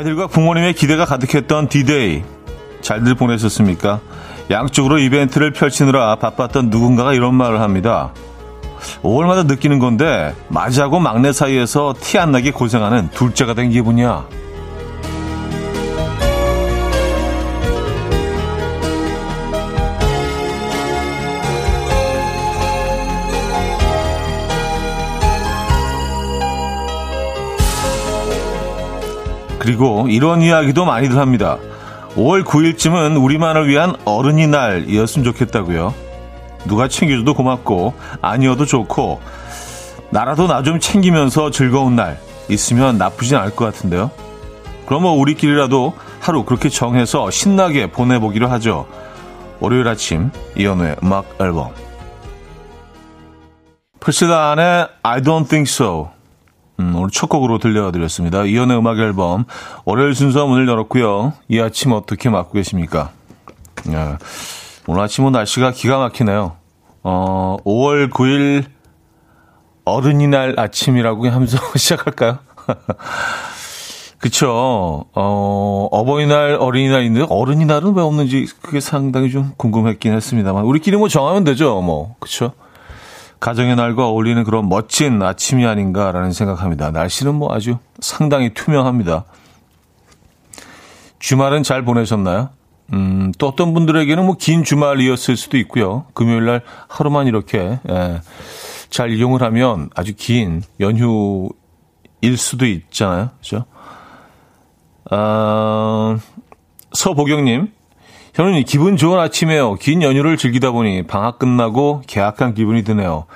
아이들과 부모님의 기대가 가득했던 디데이 잘들 보내셨습니까? 양쪽으로 이벤트를 펼치느라 바빴던 누군가가 이런 말을 합니다. 5월마다 느끼는 건데 맏이하고 막내 사이에서 티 안 나게 고생하는 둘째가 된 기분이야. 그리고 이런 이야기도 많이들 합니다. 5월 9일쯤은 우리만을 위한 어른이 날이었으면 좋겠다고요. 누가 챙겨줘도 고맙고 아니어도 좋고 나라도 나 좀 챙기면서 즐거운 날 있으면 나쁘진 않을 것 같은데요. 그럼 뭐 우리끼리라도 하루 그렇게 정해서 신나게 보내보기로 하죠. 월요일 아침 이연우의 음악 앨범 안의 I don't think so 음, 오늘 첫 곡으로 들려드렸습니다. 이연의 음악 앨범 월요일 순서 문을 열었고요. 이 아침 어떻게 맞고 계십니까? 야, 오늘 아침은 날씨가 기가 막히네요. 어, 5월 9일 어른이날 아침이라고 하면서 시작할까요? 그쵸. 어, 어버이날, 어린이날인데 어른이날은 왜 없는지 그게 상당히 좀 궁금했긴 했습니다만 우리끼리 뭐 정하면 되죠. 뭐 그쵸. 가정의 날과 어울리는 그런 멋진 아침이 아닌가라는 생각합니다. 날씨는 뭐 아주 상당히 투명합니다. 주말은 잘 보내셨나요? 음, 또 어떤 분들에게는 뭐 긴 주말이었을 수도 있고요. 금요일 날 하루만 이렇게 예, 잘 이용을 하면 아주 긴 연휴일 수도 있잖아요. 그죠? 아, 서보경님, 현우님, 기분 좋은 아침에요. 긴 연휴를 즐기다 보니 방학 끝나고 개학한 기분이 드네요.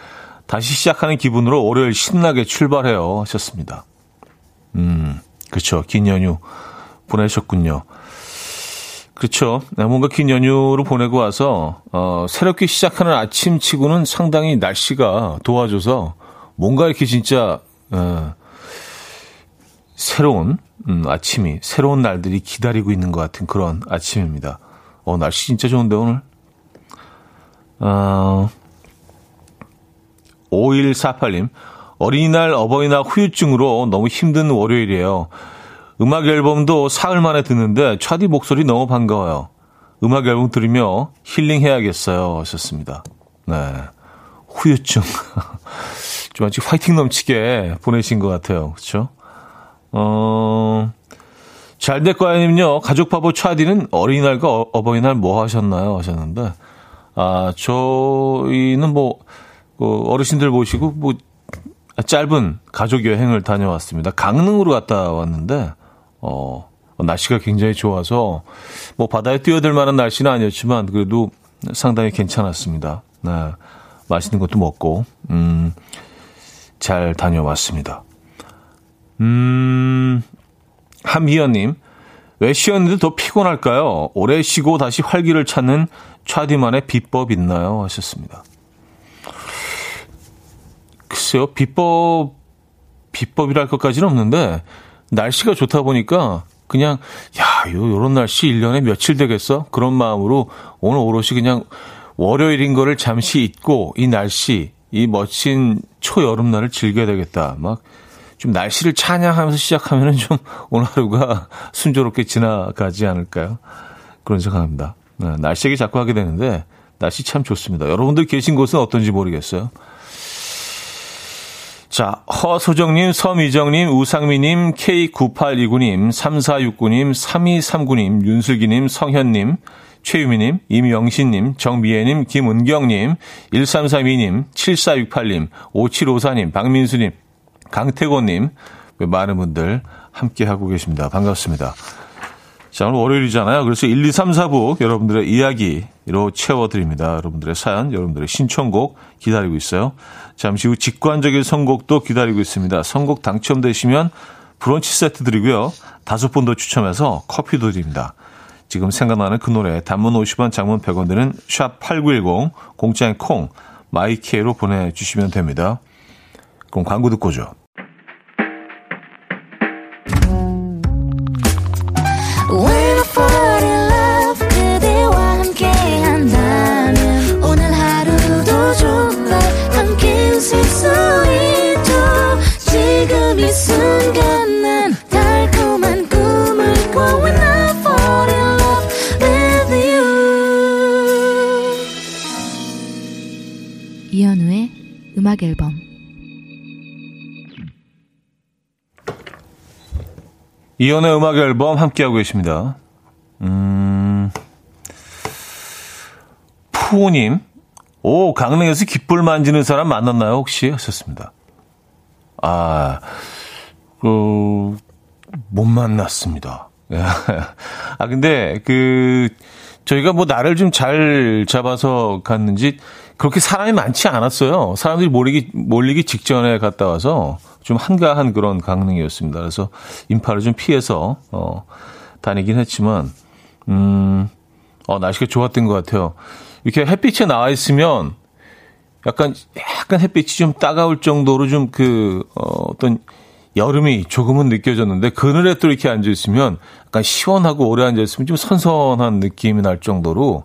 다시 시작하는 기분으로 월요일 신나게 출발해요. 하셨습니다. 음, 그렇죠. 긴 연휴 보내셨군요. 그렇죠. 네, 뭔가 긴 연휴를 보내고 와서 어, 새롭게 시작하는 아침 치고는 상당히 날씨가 도와줘서 뭔가 이렇게 진짜 어, 새로운 음, 아침이 새로운 날들이 기다리고 있는 것 같은 그런 아침입니다. 어, 날씨 진짜 좋은데, 오늘. 어, 5148님. 어린이날, 어버이날 후유증으로 너무 힘든 월요일이에요. 음악 앨범도 사흘 만에 듣는데 차디 목소리 너무 반가워요. 음악 앨범 들으며 힐링해야겠어요. 하셨습니다. 네. 후유증. 좀 아직 화이팅 넘치게 보내신 것 같아요. 그렇죠? 어, 잘될거아님요 가족 바보 차디는 어린이날과 어, 버이날뭐 하셨나요? 하셨는데, 아, 저희는 뭐, 그 어르신들 모시고 뭐, 짧은 가족 여행을 다녀왔습니다. 강릉으로 갔다 왔는데, 어, 날씨가 굉장히 좋아서, 뭐, 바다에 뛰어들 만한 날씨는 아니었지만, 그래도 상당히 괜찮았습니다. 네. 맛있는 것도 먹고, 음, 잘 다녀왔습니다. 음, 함희연님, 왜 쉬었는데 더 피곤할까요? 오래 쉬고 다시 활기를 찾는 차디만의 비법 있나요? 하셨습니다. 글쎄요, 비법, 비법이랄 것까지는 없는데, 날씨가 좋다 보니까, 그냥, 야, 요, 요런 날씨 1년에 며칠 되겠어? 그런 마음으로 오늘 오롯이 그냥 월요일인 거를 잠시 잊고, 이 날씨, 이 멋진 초여름날을 즐겨야 되겠다. 막, 좀 날씨를 찬양하면서 시작하면은 좀 오늘 하루가 순조롭게 지나가지 않을까요? 그런 생각합니다. 네, 날씨 얘기 자꾸 하게 되는데 날씨 참 좋습니다. 여러분들 계신 곳은 어떤지 모르겠어요. 자, 허소정님, 서미정님, 우상미님, K9829님, 3469님, 3239님, 윤슬기님, 성현님, 최유미님, 임영신님, 정미애님, 김은경님, 1332님, 7468님, 5754님, 박민수님, 강태권님, 많은 분들 함께 하고 계십니다. 반갑습니다. 자, 오늘 월요일이잖아요. 그래서 1, 2, 3, 4부 여러분들의 이야기로 채워드립니다. 여러분들의 사연, 여러분들의 신청곡 기다리고 있어요. 잠시 후 직관적인 선곡도 기다리고 있습니다. 선곡 당첨되시면 브런치 세트 드리고요. 다섯 분 더 추첨해서 커피도 드립니다. 지금 생각나는 그 노래 단문 50원, 장문 100원 드는 샵8910 공짜인 콩 마이케이로 보내주시면 됩니다. 그럼 광고 듣고 오죠. 이연의 음악 앨범 함께하고 계십니다. 음, 푸우님, 오, 강릉에서 깃불 만지는 사람 만났나요, 혹시? 하셨습니다. 아, 그, 못 만났습니다. 아, 근데, 그, 저희가 뭐 나를 좀 잘 잡아서 갔는지 그렇게 사람이 많지 않았어요. 사람들이 몰리기, 몰리기 직전에 갔다 와서 좀 한가한 그런 강릉이었습니다. 그래서 인파를 좀 피해서, 어, 다니긴 했지만, 음, 어, 날씨가 좋았던 것 같아요. 이렇게 햇빛에 나와 있으면 약간, 약간 햇빛이 좀 따가울 정도로 좀 그, 어, 어떤 여름이 조금은 느껴졌는데 그늘에 또 이렇게 앉아 있으면 약간 시원하고 오래 앉아 있으면 좀 선선한 느낌이 날 정도로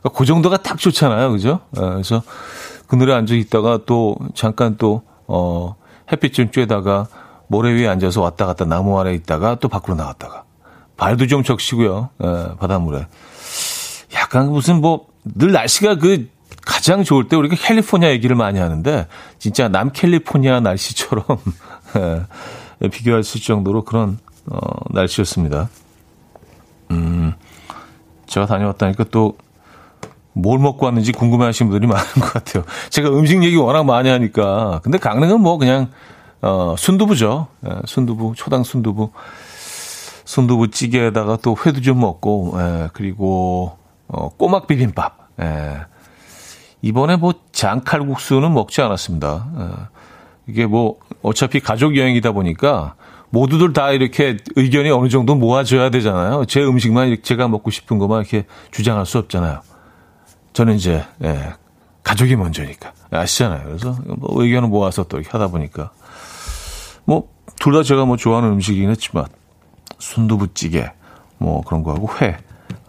그러니까 그 정도가 딱 좋잖아요, 그죠? 네, 그래서 그늘에 앉아 있다가 또 잠깐 또 어, 햇빛 좀 쬐다가 모래 위에 앉아서 왔다 갔다 나무 아래 있다가 또 밖으로 나갔다가. 발도 좀 적시고요, 네, 바닷물에. 약간 무슨 뭐 늘 날씨가 그 가장 좋을 때 우리가 캘리포니아 얘기를 많이 하는데 진짜 남캘리포니아 날씨처럼 예, 비교할 수 있을 정도로 그런 어, 날씨였습니다. 음, 제가 다녀왔다니까 또 뭘 먹고 왔는지 궁금해하시는 분들이 많은 것 같아요. 제가 음식 얘기 워낙 많이 하니까 근데 강릉은 뭐 그냥 어, 순두부죠. 예, 순두부, 초당 순두부, 순두부 찌개에다가 또 회도 좀 먹고 예, 그리고 어, 꼬막 비빔밥. 예. 이번에 뭐 장칼국수는 먹지 않았습니다. 예. 이게 뭐 어차피 가족 여행이다 보니까 모두들 다 이렇게 의견이 어느 정도 모아져야 되잖아요. 제 음식만 제가 먹고 싶은 것만 이렇게 주장할 수 없잖아요. 저는 이제 예, 가족이 먼저니까 아시잖아요. 그래서 뭐 의견을 모아서 또 이렇게 하다 보니까 뭐 둘 다 제가 뭐 좋아하는 음식이긴 했지만 순두부찌개 뭐 그런 거하고 회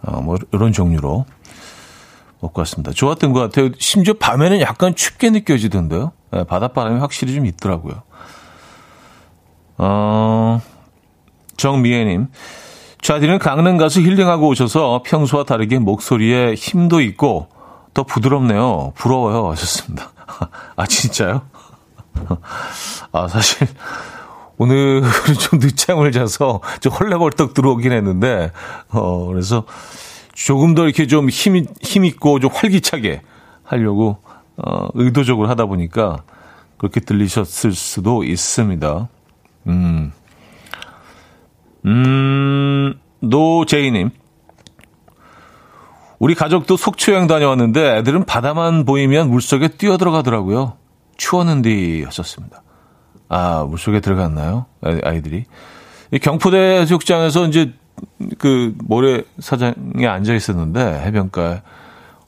어, 뭐 이런 종류로 먹고 왔습니다. 좋았던 것 같아요. 심지어 밤에는 약간 춥게 느껴지던데요. 네, 바닷바람이 확실히 좀 있더라고요. 어, 정미애님. 좌디는 강릉 가서 힐링하고 오셔서 평소와 다르게 목소리에 힘도 있고 더 부드럽네요. 부러워요. 하셨습니다. 아, 진짜요? 아, 사실, 오늘은 좀 늦잠을 자서 좀 헐레벌떡 들어오긴 했는데, 어, 그래서 조금 더 이렇게 좀 힘, 힘 있고 좀 활기차게 하려고 어, 의도적으로 하다 보니까 그렇게 들리셨을 수도 있습니다. 음. 음, 노제이님. 우리 가족도 속초 여행 다녀왔는데 애들은 바다만 보이면 물속에 뛰어들어가더라고요. 추웠는데 하셨습니다. 아, 물속에 들어갔나요? 아이들이. 경포대 해수욕장에서 이제 그 모래 사장에 앉아 있었는데 해변가에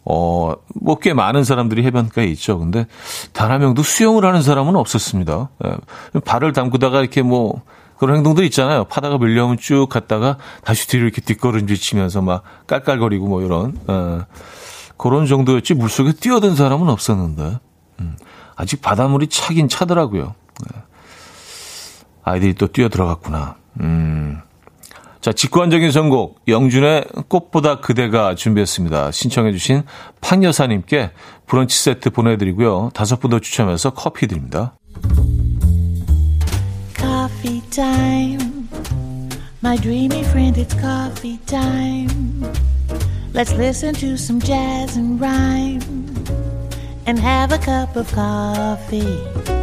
어, 뭐 꽤 많은 사람들이 해변가에 있죠. 근데 단 한 명도 수영을 하는 사람은 없었습니다. 예. 발을 담그다가 이렇게 뭐 그런 행동들 있잖아요. 파다가 밀려오면 쭉 갔다가 다시 뒤로 이렇게 뒷걸음질 치면서 막 깔깔거리고 뭐 이런 예. 그런 정도였지 물속에 뛰어든 사람은 없었는데 음. 아직 바닷물이 차긴 차더라고요. 예. 아이들이 또 뛰어 들어갔구나. 음. 자, 직관적인 선곡 영준의 꽃보다 그대가 준비했습니다. 신청해 주신 판 여사님께 브런치 세트 보내드리고요. 다섯 분 더 추첨해서 커피 드립니다. Coffee time. My dreamy friend, it's coffee time. Let's listen to some jazz and rhyme and have a cup of coffee.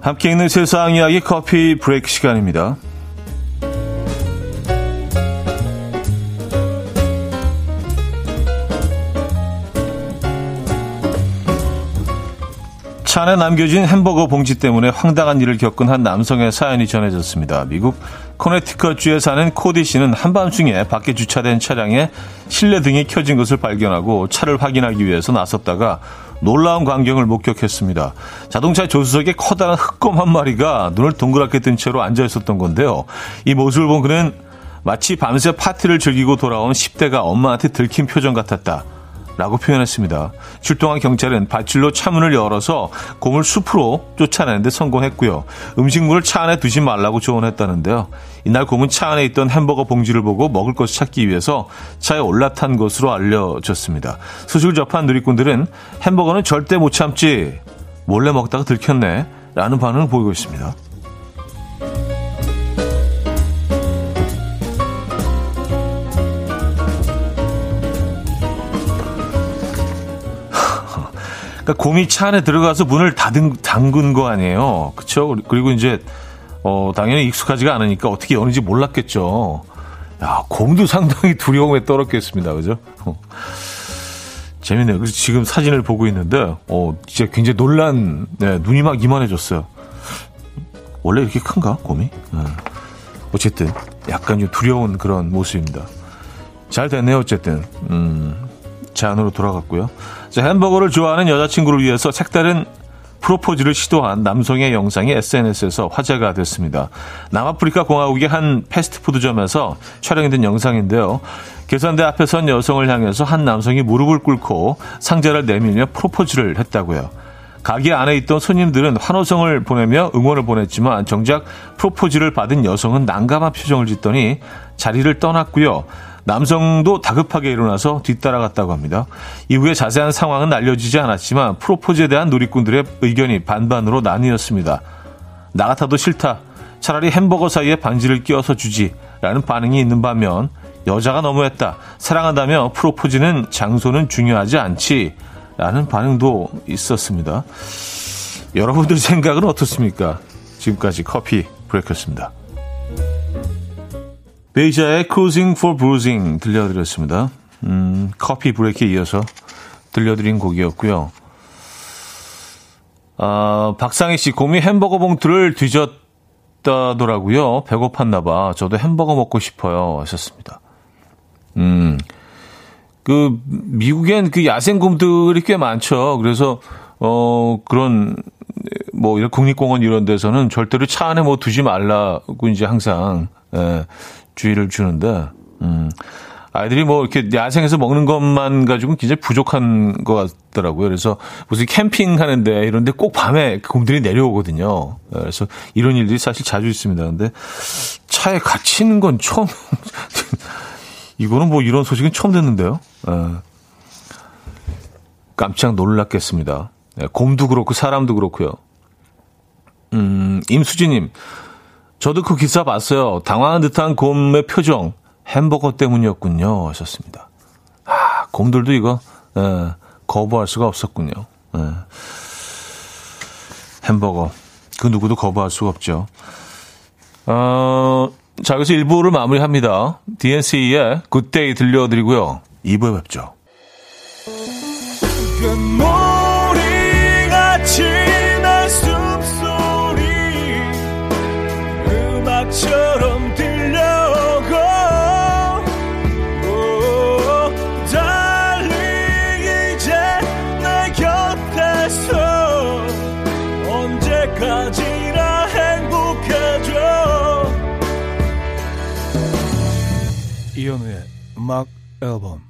함께 있는 세상 이야기 커피 브레이크 시간입니다. 차 안에 남겨진 햄버거 봉지 때문에 황당한 일을 겪은 한 남성의 사연이 전해졌습니다. 미국 코네티컷주에 사는 코디 씨는 한밤중에 밖에 주차된 차량에 실내 등이 켜진 것을 발견하고 차를 확인하기 위해서 나섰다가 놀라운 광경을 목격했습니다. 자동차 조수석에 커다란 흑검 한 마리가 눈을 동그랗게 뜬 채로 앉아 있었던 건데요. 이 모습을 본 그는 마치 밤새 파티를 즐기고 돌아온 10대가 엄마한테 들킨 표정 같았다. 라고 표현했습니다. 출동한 경찰은 밧줄로 차문을 열어서 곰을 숲으로 쫓아내는데 성공했고요. 음식물을 차 안에 두지 말라고 조언했다는데요. 이날 곰은 차 안에 있던 햄버거 봉지를 보고 먹을 것을 찾기 위해서 차에 올라탄 것으로 알려졌습니다. 소식을 접한 누리꾼들은 햄버거는 절대 못 참지 몰래 먹다가 들켰네 라는 반응을 보이고 있습니다. 그러니까 곰이 차 안에 들어가서 문을 닫은, 담근 거 아니에요. 그쵸? 그리고 이제, 어, 당연히 익숙하지가 않으니까 어떻게 여는지 몰랐겠죠. 야, 곰도 상당히 두려움에 떨었겠습니다. 그죠? 어. 재밌네요. 그래서 지금 사진을 보고 있는데, 어, 진짜 굉장히 놀란, 네, 눈이 막 이만해졌어요. 원래 이렇게 큰가, 곰이? 네. 어쨌든, 약간 좀 두려운 그런 모습입니다. 잘 됐네요, 어쨌든. 음, 제 안으로 돌아갔고요. 자, 햄버거를 좋아하는 여자친구를 위해서 색다른 프로포즈를 시도한 남성의 영상이 SNS에서 화제가 됐습니다. 남아프리카 공화국의 한 패스트푸드점에서 촬영된 영상인데요. 계산대 앞에 선 여성을 향해서 한 남성이 무릎을 꿇고 상자를 내밀며 프로포즈를 했다고요. 가게 안에 있던 손님들은 환호성을 보내며 응원을 보냈지만 정작 프로포즈를 받은 여성은 난감한 표정을 짓더니 자리를 떠났고요. 남성도 다급하게 일어나서 뒤따라갔다고 합니다. 이후에 자세한 상황은 알려지지 않았지만 프로포즈에 대한 누리꾼들의 의견이 반반으로 나뉘었습니다. 나 같아도 싫다. 차라리 햄버거 사이에 반지를 끼워서 주지. 라는 반응이 있는 반면 여자가 너무했다. 사랑한다며 프로포즈는 장소는 중요하지 않지. 라는 반응도 있었습니다. 여러분들 생각은 어떻습니까? 지금까지 커피 브레이크였습니다. 베이자의 Cruising for Bruising 들려드렸습니다. 음, 커피 브레이크에 이어서 들려드린 곡이었고요. 아, 박상희 씨, 곰이 햄버거 봉투를 뒤졌다더라고요. 배고팠나 봐. 저도 햄버거 먹고 싶어요. 하셨습니다. 음, 그, 미국엔 그 야생곰들이 꽤 많죠. 그래서, 어, 그런, 뭐, 이런 국립공원 이런 데서는 절대로 차 안에 뭐 두지 말라고 이제 항상, 예, 주의를 주는데, 음, 아이들이 뭐 이렇게 야생에서 먹는 것만 가지고는 굉장히 부족한 것 같더라고요. 그래서 무슨 캠핑 하는데 이런데 꼭 밤에 곰들이 내려오거든요. 그래서 이런 일들이 사실 자주 있습니다. 근데 차에 갇히는 건 처음, 이거는 뭐 이런 소식은 처음 듣는데요. 에. 깜짝 놀랐겠습니다. 네, 곰도 그렇고 사람도 그렇고요. 음, 임수진님, 저도 그 기사 봤어요. 당황한 듯한 곰의 표정. 햄버거 때문이었군요. 하셨습니다. 아, 곰들도 이거, 예, 거부할 수가 없었군요. 예. 햄버거. 그 누구도 거부할 수가 없죠. 어, 자, 여기서 1부를 마무리합니다. DNC의 굿데이 들려드리고요. 2부에 뵙죠. 앨범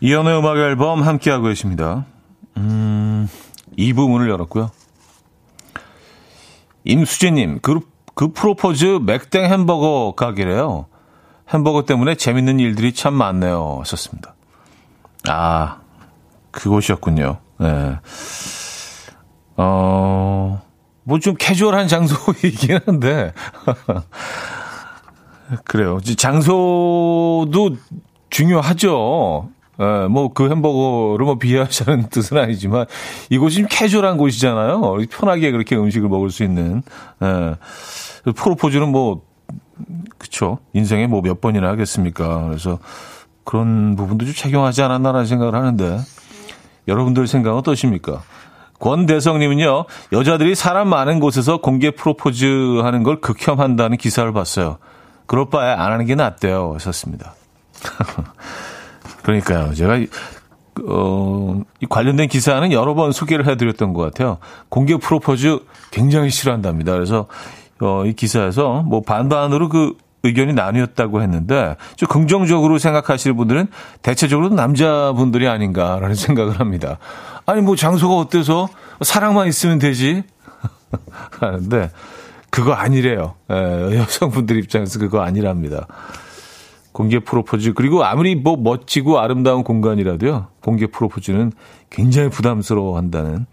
이현우의 음악 앨범 함께하고 계십니다. 음, 이 부분을 열었고요. 임수진님, 그, 그 프로포즈 맥땡 햄버거 가게래요. 햄버거 때문에 재밌는 일들이 참 많네요. 하셨습니다. 아, 그곳이었군요. 네. 어, 뭐 좀 캐주얼한 장소이긴 한데. 그래요. 장소도 중요하죠. 예, 뭐그 햄버거를 뭐 비하하자는 뜻은 아니지만 이곳이 좀 캐주얼한 곳이잖아요. 편하게 그렇게 음식을 먹을 수 있는. 예. 프로포즈는 뭐 그쵸 인생에 뭐 몇 번이나 하겠습니까. 그래서 그런 부분도 좀 착용하지 않았나라는 생각을 하는데 여러분들 생각은 어떠십니까? 권대성님은요, 여자들이 사람 많은 곳에서 공개 프로포즈 하는 걸 극혐한다는 기사를 봤어요. 그럴 바에 안 하는 게 낫대요. 하셨습니다. 그러니까요. 제가, 어, 이 관련된 기사는 여러 번 소개를 해드렸던 것 같아요. 공개 프로포즈 굉장히 싫어한답니다. 그래서, 어, 이 기사에서 뭐 반반으로 그 의견이 나뉘었다고 했는데, 좀 긍정적으로 생각하시는 분들은 대체적으로 남자분들이 아닌가라는 생각을 합니다. 아니 뭐 장소가 어때서 사랑만 있으면 되지 하는데 그거 아니래요. 예, 여성분들 입장에서 그거 아니랍니다. 공개 프로포즈 그리고 아무리 뭐 멋지고 아름다운 공간이라도요. 공개 프로포즈는 굉장히 부담스러워 한다는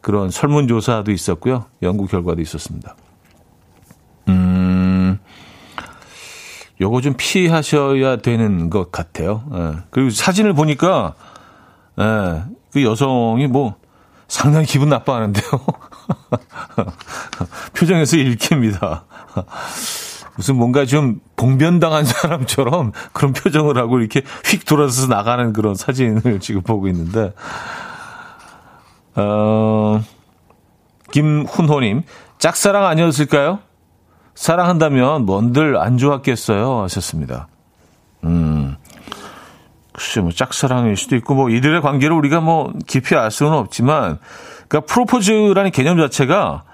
그런 설문조사도 있었고요. 연구 결과도 있었습니다. 음, 요거 좀 피하셔야 되는 것 같아요. 예. 그리고 사진을 보니까, 예, 그 여성이 뭐 상당히 기분 나빠하는데요. 표정에서 읽힙니다. 무슨 뭔가 좀 봉변당한 사람처럼 그런 표정을 하고 이렇게 휙 돌아서서 나가는 그런 사진을 지금 보고 있는데, 어, 김훈호님, 짝사랑 아니었을까요? 사랑한다면 뭔들 안 좋았겠어요? 하셨습니다. 음, 글쎄, 뭐, 짝사랑일 수도 있고, 뭐, 이들의 관계를 우리가 뭐, 깊이 알 수는 없지만, 그니까, 프로포즈라는 개념 자체가,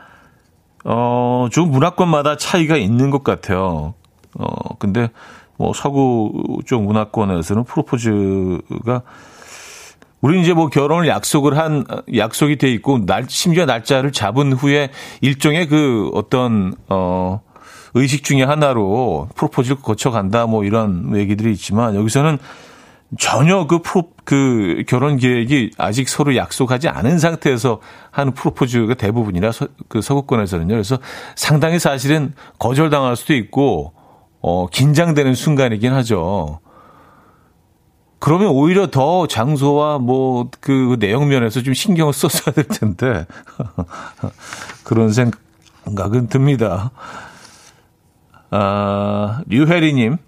어, 좀 문화권마다 차이가 있는 것 같아요. 어, 근데, 뭐, 서구 쪽 문화권에서는 프로포즈가, 우리 이제 뭐 결혼을 약속을 한, 약속이 돼 있고, 날, 심지어 날짜를 잡은 후에 일종의 그 어떤, 어, 의식 중의 하나로 프로포즈를 거쳐 간다, 뭐 이런 얘기들이 있지만, 여기서는 전혀 그 프로, 그 결혼 계획이 아직 서로 약속하지 않은 상태에서 하는 프로포즈가 대부분이라 서, 그 서구권에서는요. 그래서 상당히 사실은 거절당할 수도 있고, 어, 긴장되는 순간이긴 하죠. 그러면 오히려 더 장소와 뭐 그 내용 면에서 좀 신경을 썼어야 될 텐데. 그런 생각은 듭니다. 아, 류혜리님.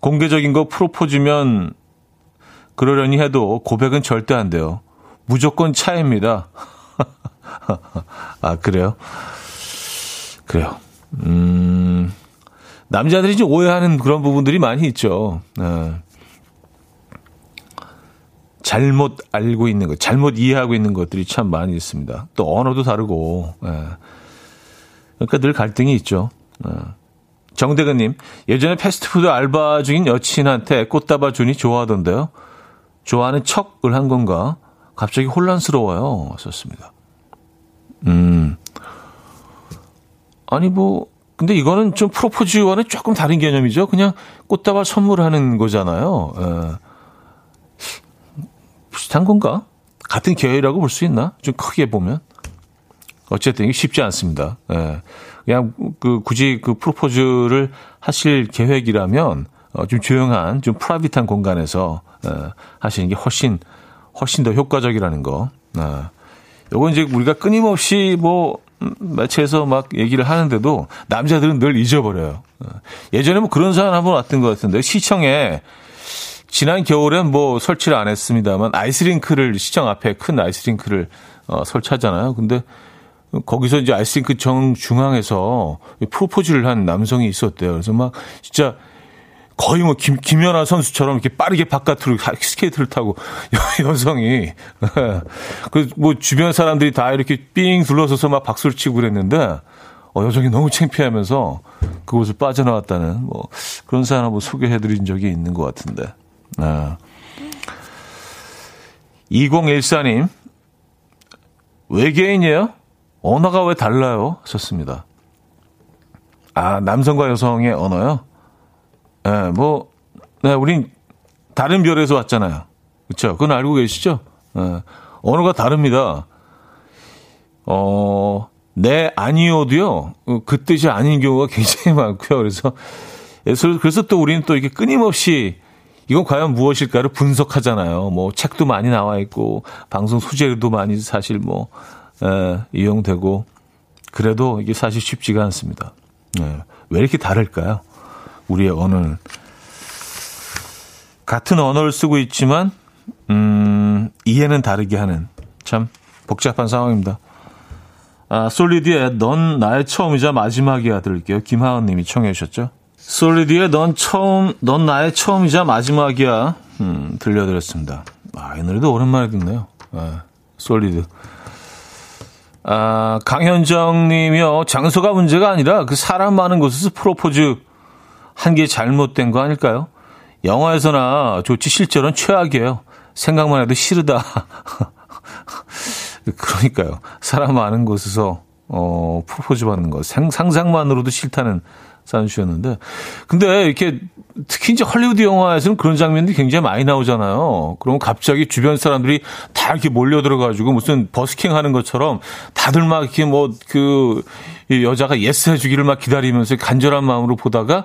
공개적인 거 프로포즈면 그러려니 해도 고백은 절대 안 돼요. 무조건 차입니다. 아, 그래요? 그래요. 음, 남자들이 좀 오해하는 그런 부분들이 많이 있죠. 네. 잘못 알고 있는 것, 잘못 이해하고 있는 것들이 참 많이 있습니다. 또 언어도 다르고, 네. 그러니까 늘 갈등이 있죠. 네. 정대근님, 예전에 패스트푸드 알바 중인 여친한테 꽃다발 주니 좋아하던데요. 좋아하는 척을 한 건가? 갑자기 혼란스러워요. 썼습니다. 음. 아니, 뭐, 근데 이거는 좀 프로포즈와는 조금 다른 개념이죠. 그냥 꽃다발 선물하는 거잖아요. 에. 예. 비슷한 건가? 같은 계열이라고 볼 수 있나? 좀 크게 보면. 어쨌든 이게 쉽지 않습니다. 예. 그냥 그 굳이 그 프로포즈를 하실 계획이라면 어, 좀 조용한 좀 프라이빗한 공간에서 어, 하시는 게 훨씬 훨씬 더 효과적이라는 거. 어. 요건 이제 우리가 끊임없이 뭐 음, 매체에서 막 얘기를 하는데도 남자들은 늘 잊어버려요. 어. 예전에 뭐 그런 사연 한번 왔던 것 같은데 시청에 지난 겨울엔 뭐 설치를 안 했습니다만 아이스링크를 시청 앞에 큰 아이스링크를 어, 설치하잖아요. 근데 거기서 이제 아이스링크 정 중앙에서 프로포즈를 한 남성이 있었대요. 그래서 막 진짜 거의 뭐 김, 김연아 선수처럼 이렇게 빠르게 바깥으로 스케이트를 타고 여성이 그 뭐 주변 사람들이 다 이렇게 삥 둘러서서 막 박수를 치고 그랬는데 어, 여성이 너무 창피하면서 그곳을 빠져나왔다는 뭐 그런 사람 한번 소개해드린 적이 있는 것 같은데. 아. 2014님 외계인이에요? 언어가 왜 달라요? 썼습니다. 아, 남성과 여성의 언어요? 예, 네, 뭐, 네, 우린 다른 별에서 왔잖아요. 그쵸? 그건 알고 계시죠? 네, 언어가 다릅니다. 어, 네, 아니어도요, 그 뜻이 아닌 경우가 굉장히 많고요. 그래서, 그래서 또 우리는 또 이게 끊임없이 이건 과연 무엇일까를 분석하잖아요. 뭐 책도 많이 나와 있고 방송 소재도 많이 사실 뭐 에, 이용되고 그래도 이게 사실 쉽지가 않습니다. 네. 왜 이렇게 다를까요? 우리의 언어는 같은 언어를 쓰고 있지만 음, 이해는 다르게 하는 참 복잡한 상황입니다. 아, 솔리드의 넌 나의 처음이자 마지막이야 들을게요. 김하은 님이 청해 주셨죠. 솔리드의 넌 처음, 넌 나의 처음이자 마지막이야. 음, 들려드렸습니다. 아, 이 노래도 오랜만에 듣네요. 아, 솔리드. 아, 강현정 님이요. 장소가 문제가 아니라 그 사람 많은 곳에서 프로포즈 한 게 잘못된 거 아닐까요? 영화에서나 좋지 실제로는 최악이에요. 생각만 해도 싫다. 그러니까요. 사람 많은 곳에서 어, 프로포즈 받는 거 상, 상상만으로도 싫다는 사연 주셨는데. 근데 이렇게 특히 이제 헐리우드 영화에서는 그런 장면들이 굉장히 많이 나오잖아요. 그러면 갑자기 주변 사람들이 다 이렇게 몰려들어가지고 무슨 버스킹 하는 것처럼 다들 막 이렇게 뭐 그 여자가 yes 해주기를 막 기다리면서 간절한 마음으로 보다가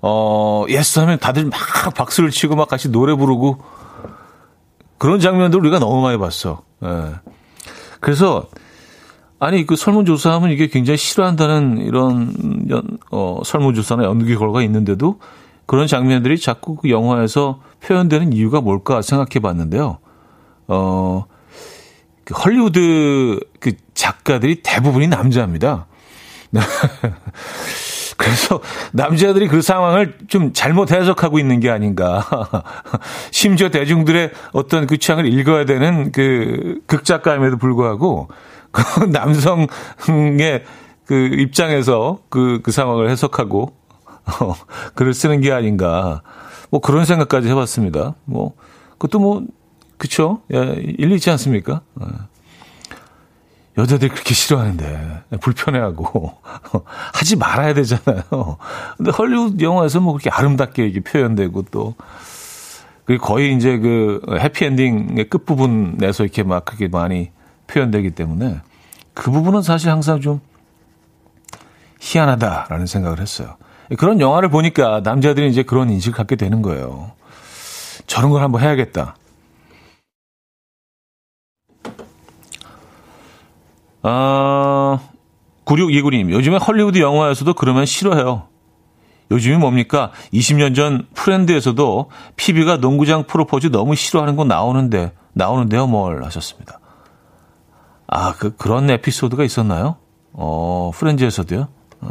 어, yes 하면 다들 막 박수를 치고 막 같이 노래 부르고 그런 장면들 우리가 너무 많이 봤어. 예. 그래서 아니 그 설문조사하면 이게 굉장히 싫어한다는 이런 연, 어, 설문조사나 연기 결과가 있는데도 그런 장면들이 자꾸 그 영화에서 표현되는 이유가 뭘까 생각해 봤는데요. 어, 그 헐리우드 그 작가들이 대부분이 남자입니다. 그래서 남자들이 그 상황을 좀 잘못 해석하고 있는 게 아닌가. 심지어 대중들의 어떤 그 취향을 읽어야 되는 그 극작가임에도 불구하고 그 남성의 그 입장에서 그, 그 상황을 해석하고 어, 글을 쓰는 게 아닌가. 뭐 그런 생각까지 해봤습니다. 뭐, 그것도 뭐, 그쵸? 예, 일리 있지 않습니까? 예. 여자들이 그렇게 싫어하는데 불편해하고 하지 말아야 되잖아요. 근데 헐리우드 영화에서 뭐 그렇게 아름답게 이렇게 표현되고 또 그리고 거의 이제 그 해피엔딩의 끝 부분에서 이렇게 막 그렇게 많이 표현되기 때문에 그 부분은 사실 항상 좀 희한하다라는 생각을 했어요. 그런 영화를 보니까 남자들이 이제 그런 인식을 갖게 되는 거예요. 저런 걸 한번 해야겠다. 아, 9629님, 요즘에 헐리우드 영화에서도 그러면 싫어해요. 요즘이 뭡니까? 20년 전 프렌즈에서도 피비가 농구장 프로포즈 너무 싫어하는 거 나오는데, 나오는데요, 뭘 하셨습니다. 아, 그, 그런 에피소드가 있었나요? 어, 프렌즈에서도요? 어.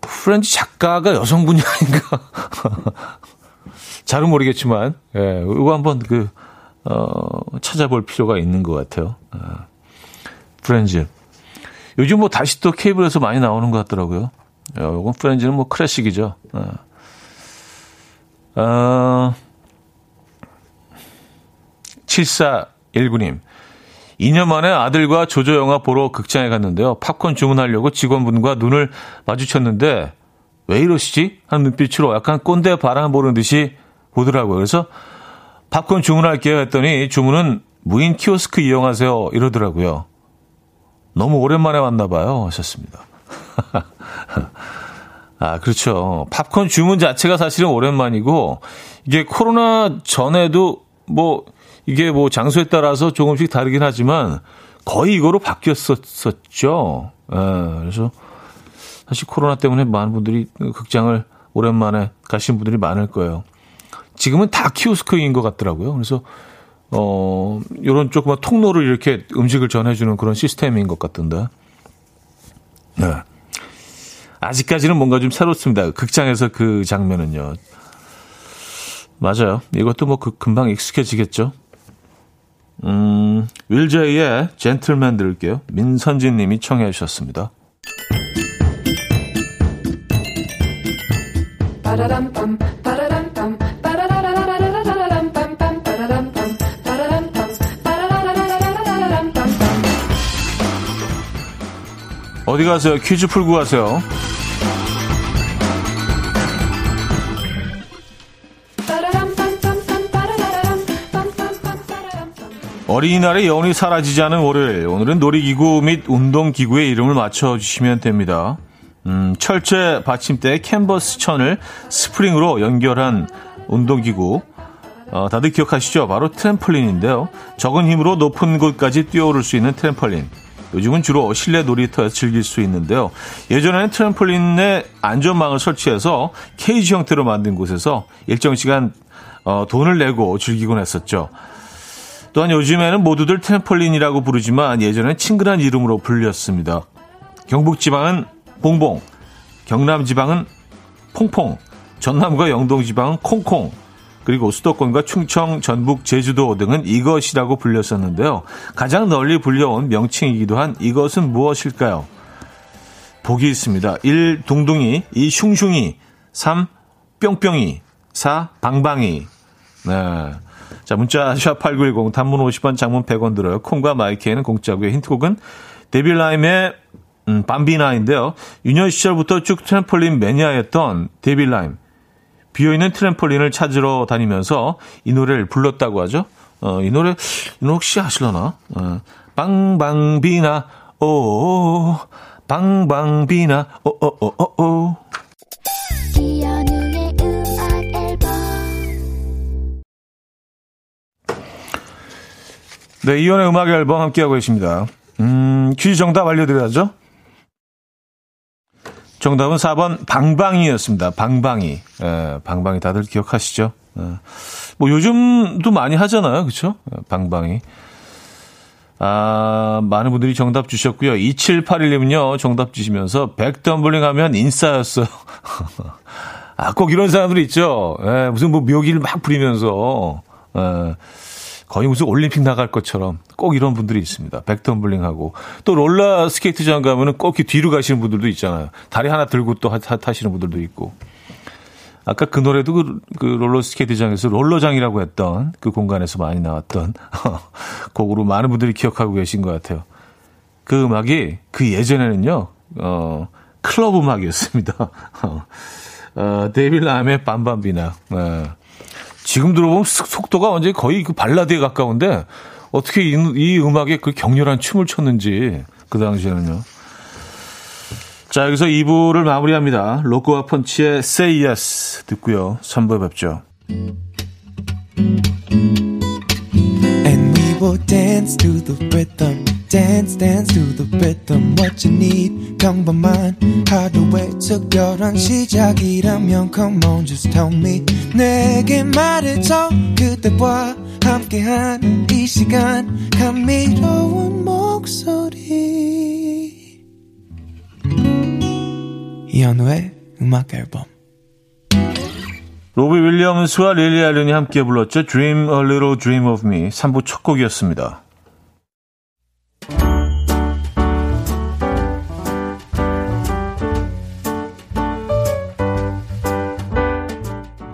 프렌즈 작가가 여성분이 아닌가? 잘은 모르겠지만, 예, 이거 한번 그, 어, 찾아볼 필요가 있는 것 같아요. 어. 프렌즈. 요즘 뭐 다시 또 케이블에서 많이 나오는 것 같더라고요. 이건 어, 프렌즈는 뭐 클래식이죠. 어. 어, 7419님. 2년 만에 아들과 조조 영화 보러 극장에 갔는데요. 팝콘 주문하려고 직원분과 눈을 마주쳤는데 왜 이러시지? 하는 눈빛으로 약간 꼰대 바람 보는 듯이 보더라고요. 그래서 팝콘 주문할게요 했더니 주문은 무인 키오스크 이용하세요 이러더라고요. 너무 오랜만에 왔나 봐요. 하셨습니다. 아, 그렇죠. 팝콘 주문 자체가 사실은 오랜만이고, 이게 코로나 전에도 뭐, 이게 뭐 장소에 따라서 조금씩 다르긴 하지만, 거의 이거로 바뀌었었죠. 예, 그래서 사실 코로나 때문에 많은 분들이 극장을 오랜만에 가신 분들이 많을 거예요. 지금은 다 키오스크인 것 같더라고요. 그래서 어, 요런 조그만 통로를 이렇게 음식을 전해주는 그런 시스템인 것 같던데. 네. 아직까지는 뭔가 좀 새롭습니다. 극장에서 그 장면은요. 맞아요. 이것도 뭐 그, 금방 익숙해지겠죠. 음, 윌제이의 젠틀맨 들을게요. 민선진 님이 청해 주셨습니다. 어디 가세요? 퀴즈 풀고 가세요. 어린이날의 여운이 사라지지 않은 월요일. 오늘은 놀이기구 및 운동기구의 이름을 맞춰주시면 됩니다. 음, 철제 받침대 캔버스 천을 스프링으로 연결한 운동기구. 어, 다들 기억하시죠? 바로 트램펄린인데요. 적은 힘으로 높은 곳까지 뛰어오를 수 있는 트램펄린. 요즘은 주로 실내 놀이터에서 즐길 수 있는데요. 예전에는 트램폴린에 안전망을 설치해서 케이지 형태로 만든 곳에서 일정 시간 어, 돈을 내고 즐기곤 했었죠. 또한 요즘에는 모두들 트램폴린이라고 부르지만 예전엔 친근한 이름으로 불렸습니다. 경북 지방은 봉봉, 경남 지방은 퐁퐁, 전남과 영동 지방은 콩콩, 그리고 수도권과 충청, 전북, 제주도 등은 이것이라고 불렸었는데요. 가장 널리 불려온 명칭이기도 한 이것은 무엇일까요? 보기 있습니다. 1. 둥둥이 2. 슝슝이 3. 뿅뿅이 4. 방방이 네. 자, 문자 샵8910 단문 50원 장문 100원 들어요. 콩과 마이K에는 공짜고요. 힌트곡은 데빌라임의 음, 밤비나인데요. 유년 시절부터 쭉 트램폴린 매니아였던 데빌 라임. 비어있는 트램폴린을 찾으러 다니면서 이 노래를 불렀다고 하죠. 어, 이 노래, 이 노래 혹시 아실려나? 어, 빵방비나, 오, 빵방비나, 오, 오, 오, 오, 오. 네, 이연의 음악 앨범 함께하고 계십니다. 음, 퀴즈 정답 알려드려야죠. 정답은 4번 방방이였습니다. 방방이. 예, 방방이 다들 기억하시죠? 예. 뭐 요즘도 많이 하잖아요. 그렇죠? 방방이. 아, 많은 분들이 정답 주셨고요. 2781님은요. 정답 주시면서 백덤블링 하면 인싸였어요. 아, 꼭 이런 사람들이 있죠. 예, 무슨 뭐 묘기를 막 부리면서 예. 거의 무슨 올림픽 나갈 것처럼 꼭 이런 분들이 있습니다. 백덤블링하고 또 롤러 스케이트장 가면은 꼭 뒤로 가시는 분들도 있잖아요. 다리 하나 들고 또 타시는 분들도 있고. 아까 그 노래도 그, 그 롤러 스케이트장에서 롤러장이라고 했던 그 공간에서 많이 나왔던 곡으로 많은 분들이 기억하고 계신 것 같아요. 그 음악이 그 예전에는요, 어, 클럽 음악이었습니다. 어, 데빌 람의 빰빰비나. 어. 지금 들어보면 속도가 완전히 거의 그 발라드에 가까운데 어떻게 이, 이 음악에 그 격렬한 춤을 췄는지 그 당시에는요. 자, 여기서 2부를 마무리합니다. 로코와 펀치의 Say Yes 듣고요. 3부에 뵙죠. And we will dance to the rhythm. Dance dance to the rhythm what you need 평범한 하루의 특별한 시작이라면 come on just tell me 내게 말해줘 그대와 함께한 이 시간 감미로운 목소리 이현우의 음악 앨범 로비 윌리엄스와 릴리 알렌이 함께 불렀죠. Dream a Little Dream of Me 3부 첫 곡이었습니다.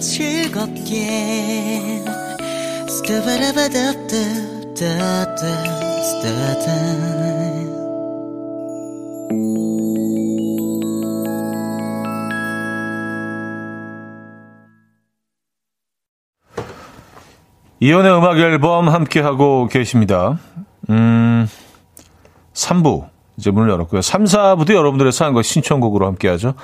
즐겁게 이연의 음악 앨범 함께하고 계십니다. 음, 3부 이제 문을 열었고요. 3, 4부도 여러분들의 사연과 신청곡으로 함께하죠.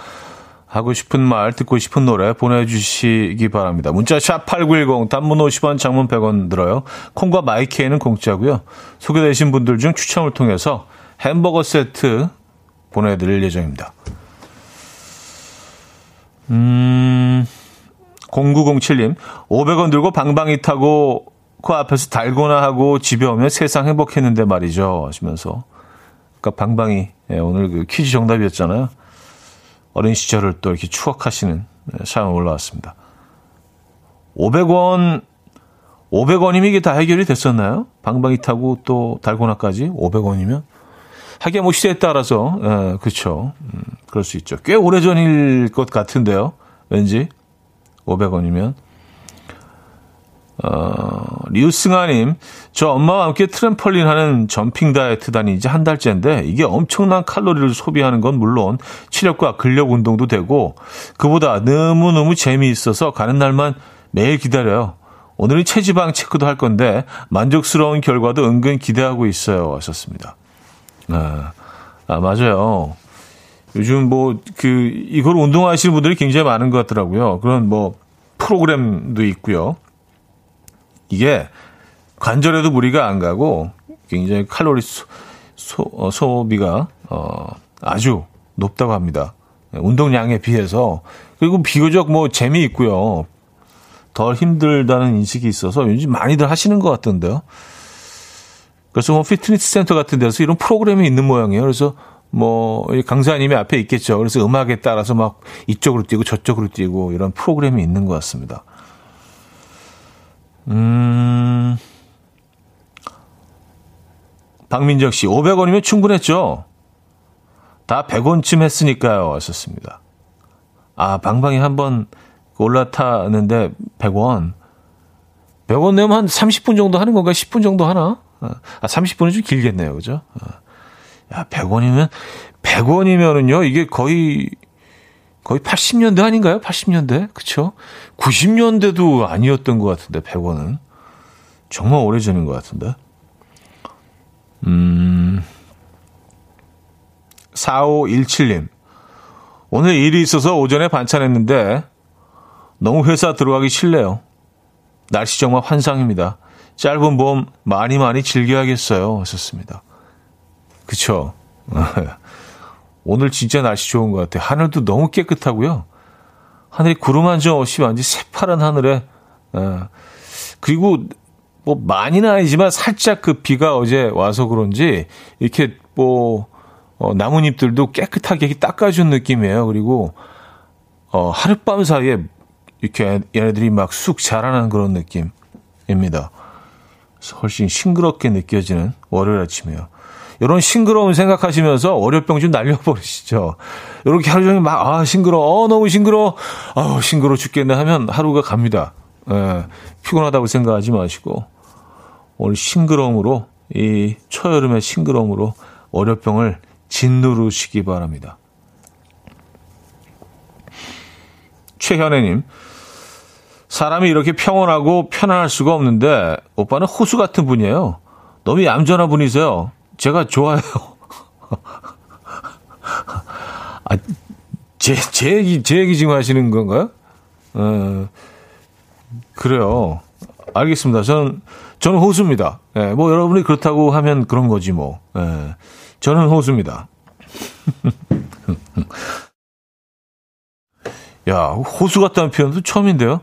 하고 싶은 말, 듣고 싶은 노래 보내주시기 바랍니다. 문자 샵 8910, 단문 50원, 장문 100원 들어요. 콩과 마이케이는 공짜고요. 소개되신 분들 중 추첨을 통해서 햄버거 세트 보내드릴 예정입니다. 음, 0907님, 500원 들고 방방이 타고 그 앞에서 달고나 하고 집에 오면 세상 행복했는데 말이죠. 하시면서. 그니까 방방이, 예, 오늘 그 퀴즈 정답이었잖아요. 어린 시절을 또 이렇게 추억하시는 네, 사연 올라왔습니다. 500원, 500원이면 이게 다 해결이 됐었나요? 방방이 타고 또 달고나까지 500원이면? 하긴 뭐 시대에 따라서, 예, 그렇죠. 음, 그럴 수 있죠. 꽤 오래전일 것 같은데요. 왠지 500원이면. 어, 리우승아님, 저 엄마와 함께 트램펄린 하는 점핑 다이어트 다니지 한 달째인데 이게 엄청난 칼로리를 소비하는 건 물론 체력과 근력 운동도 되고 그보다 너무너무 재미있어서 가는 날만 매일 기다려요. 오늘은 체지방 체크도 할 건데 만족스러운 결과도 은근 기대하고 있어요. 하셨습니다. 아, 아 맞아요. 요즘 뭐 그 이걸 운동하시는 분들이 굉장히 많은 것 같더라고요. 그런 뭐 프로그램도 있고요. 이게 관절에도 무리가 안 가고 굉장히 칼로리 소, 소, 어, 소비가 어, 아주 높다고 합니다. 운동량에 비해서 그리고 비교적 뭐 재미있고요. 덜 힘들다는 인식이 있어서 요즘 많이들 하시는 것 같던데요. 그래서 뭐 피트니스 센터 같은 데서 이런 프로그램이 있는 모양이에요. 그래서 뭐 강사님이 앞에 있겠죠. 그래서 음악에 따라서 막 이쪽으로 뛰고 저쪽으로 뛰고 이런 프로그램이 있는 것 같습니다. 음. 박민정 씨, 500원이면 충분했죠? 다 100원쯤 했으니까요. 하셨습니다. 아, 방방이 한번 올라타는데 100원. 100원 내면 한 30분 정도 하는 건가? 10분 정도 하나? 아, 30분은 좀 길겠네요. 그죠? 아, 야, 100원이면, 100원이면은요, 이게 거의 거의 80년대 아닌가요? 80년대? 그쵸? 90년대도 아니었던 것 같은데, 100원은. 정말 오래 전인 것 같은데. 음, 4517님. 오늘 일이 있어서 오전에 반찬했는데, 너무 회사 들어가기 싫네요. 날씨 정말 환상입니다. 짧은 봄 많이 많이 즐겨야겠어요. 하셨습니다. 그쵸? 오늘 진짜 날씨 좋은 것 같아요. 하늘도 너무 깨끗하고요. 하늘이 구름 한 점 없이 완전 새파란 하늘에, 예. 그리고 뭐 많이는 아니지만 살짝 그 비가 어제 와서 그런지 이렇게 뭐, 어, 나뭇잎들도 깨끗하게 닦아준 느낌이에요. 그리고, 어, 하룻밤 사이에 이렇게 얘네들이 막 쑥 자라는 그런 느낌입니다. 훨씬 싱그럽게 느껴지는 월요일 아침이에요. 이런 싱그러움 생각하시면서 월요병 좀 날려버리시죠. 이렇게 하루 종일 막, 아, 싱그러, 어, 너무 싱그러, 아우, 싱그러 죽겠네 하면 하루가 갑니다. 예, 피곤하다고 생각하지 마시고, 오늘 싱그러움으로, 이 초여름의 싱그러움으로 월요병을 짓누르시기 바랍니다. 최현애님, 사람이 이렇게 평온하고 편안할 수가 없는데, 오빠는 호수 같은 분이에요. 너무 얌전한 분이세요. 제가 좋아요. 아, 제, 제 얘기, 제 얘기 지금 하시는 건가요? 어, 그래요. 알겠습니다. 저는, 저는 호수입니다. 예, 뭐 여러분이 그렇다고 하면 그런 거지 뭐. 예, 저는 호수입니다. 야, 호수 같다는 표현도 처음인데요.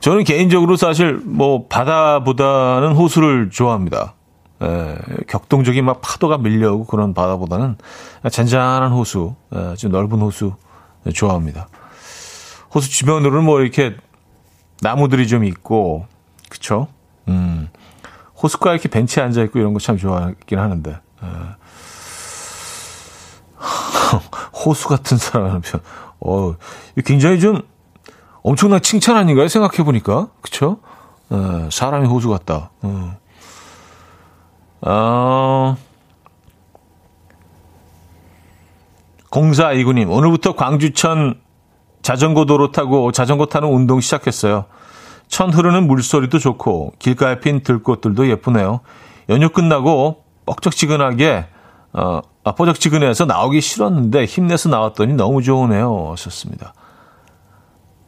저는 개인적으로 사실 뭐 바다보다는 호수를 좋아합니다. 에, 격동적인 막 파도가 밀려오고 그런 바다보다는 잔잔한 호수, 에, 좀 넓은 호수 좋아합니다. 호수 주변으로는 뭐 이렇게 나무들이 좀 있고, 그쵸? 음, 호수가 이렇게 벤치에 앉아 있고 이런 거 참 좋아하긴 하는데, 에. 호수 같은 사람은 편, 어, 굉장히 좀 엄청난 칭찬 아닌가요? 생각해 보니까, 그쵸? 에, 사람이 호수 같다. 어. 어, 공사 이구님, 오늘부터 광주천 자전거 도로 타고 자전거 타는 운동 시작했어요. 천 흐르는 물소리도 좋고 길가에 핀 들꽃들도 예쁘네요. 연휴 끝나고 뻑적지근하게 어, 아, 뻐적지근해서 나오기 싫었는데 힘내서 나왔더니 너무 좋으네요. 하셨습니다.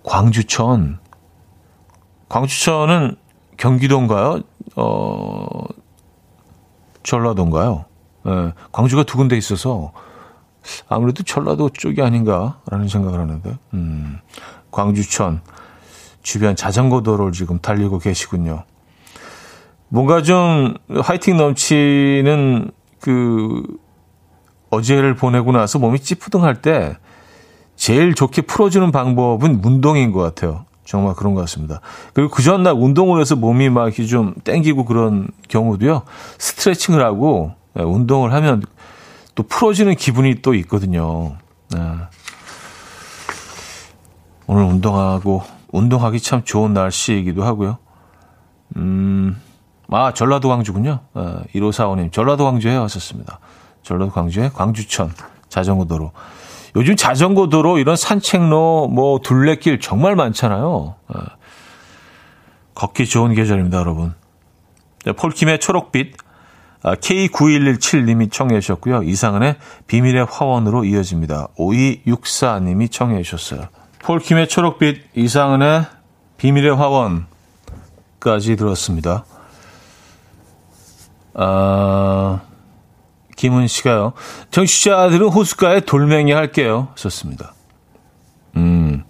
광주천. 광주천은 경기도인가요? 어, 전라도인가요? 예, 광주가 두 군데 있어서 아무래도 전라도 쪽이 아닌가라는 생각을 하는데, 음, 광주천. 주변 자전거 도로를 지금 달리고 계시군요. 뭔가 좀 화이팅 넘치는 그 어제를 보내고 나서 몸이 찌푸둥할 때 제일 좋게 풀어주는 방법은 운동인 것 같아요. 정말 그런 것 같습니다. 그리고 그 전날 운동을 해서 몸이 막 이렇게 좀 땡기고 그런 경우도요. 스트레칭을 하고 네, 운동을 하면 또 풀어지는 기분이 또 있거든요. 네. 오늘 운동하고 운동하기 참 좋은 날씨이기도 하고요. 음, 아 전라도 광주군요. 아, 1545님 전라도 광주에 왔었습니다. 전라도 광주에 광주천 자전거 도로. 요즘 자전거 도로 이런 산책로 뭐 둘레길 정말 많잖아요. 아, 걷기 좋은 계절입니다, 여러분. 네, 폴킴의 초록빛 아, K9117님이 청해 주셨고요. 이상은의 비밀의 화원으로 이어집니다. 5264님이 청해 주셨어요. 폴킴의 초록빛, 이상은의 비밀의 화원까지 들었습니다. 아, 김은 씨가요. 정치자들은 호숫가에 돌멩이 할게요. 썼습니다. 음,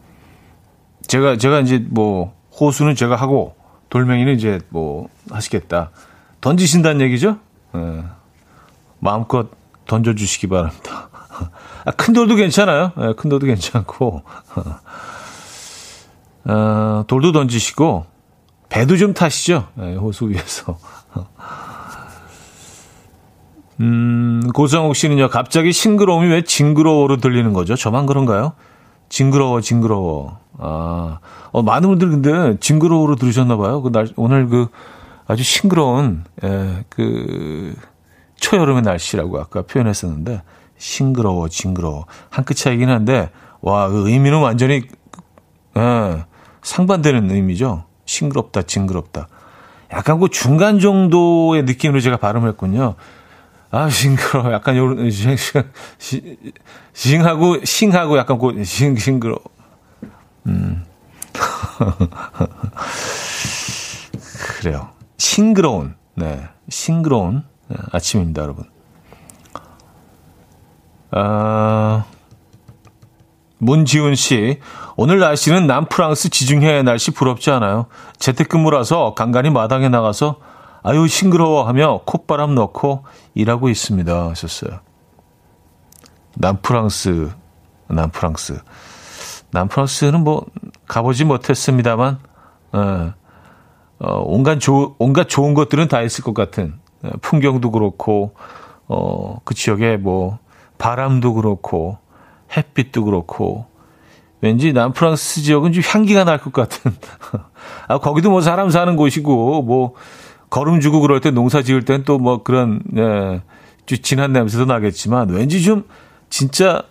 제가, 제가 이제 뭐, 호수는 제가 하고, 돌멩이는 이제 뭐, 하시겠다. 던지신다는 얘기죠? 예. 마음껏 던져주시기 바랍니다. 아, 큰 돌도 괜찮아요. 예, 큰 돌도 괜찮고. 어, 돌도 던지시고, 배도 좀 타시죠. 예, 호수 위에서. 음, 고성욱 씨는요, 갑자기 싱그러움이 왜 징그러워로 들리는 거죠? 저만 그런가요? 징그러워, 징그러워. 아, 어, 많은 분들 근데 징그러워로 들으셨나봐요. 그 날, 오늘 그 아주 싱그러운, 예, 그, 초여름의 날씨라고 아까 표현했었는데, 싱그러워, 징그러워. 한 끗 차이긴 한데, 와, 그 의미는 완전히, 예, 상반되는 의미죠. 싱그럽다, 징그럽다. 약간 그 중간 정도의 느낌으로 제가 발음했군요. 아, 싱그러워. 약간 요런, 싱, 싱, 싱하고, 싱하고 약간 그, 싱, 싱그러워. 음. 그래요. 싱그러운, 네, 싱그러운 네, 아침입니다, 여러분. 아, 문지훈 씨, 오늘 날씨는 남프랑스 지중해 날씨 부럽지 않아요? 재택근무라서 간간히 마당에 나가서 아유 싱그러워 하며 콧바람 넣고 일하고 있습니다. 하셨어요. 남프랑스, 남프랑스, 남프랑스는 뭐 가보지 못했습니다만, 어, 어, 온갖 조, 온갖 좋은 것들은 다 있을 것 같은 어, 풍경도 그렇고 어, 그 지역에 뭐 바람도 그렇고 햇빛도 그렇고 왠지 남프랑스 지역은 좀 향기가 날 것 같은 아 거기도 뭐 사람 사는 곳이고 뭐 걸음 주고 그럴 때 농사 지을 땐 또 뭐 그런 네, 진한 냄새도 나겠지만 왠지 좀 진짜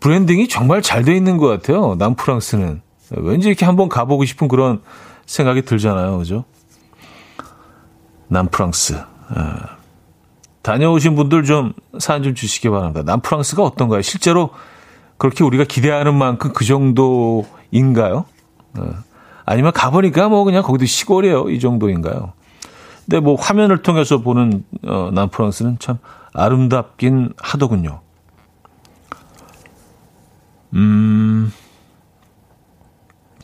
브랜딩이 정말 잘 돼 있는 것 같아요 남프랑스는 왠지 이렇게 한번 가보고 싶은 그런 생각이 들잖아요. 그죠? 남프랑스. 예. 다녀오신 분들 좀 사연 좀 주시기 바랍니다. 남프랑스가 어떤가요? 실제로 그렇게 우리가 기대하는 만큼 그 정도인가요? 예. 아니면 가보니까 뭐 그냥 거기도 시골이에요. 이 정도인가요? 근데 뭐 화면을 통해서 보는 어, 남프랑스는 참 아름답긴 하더군요. 음,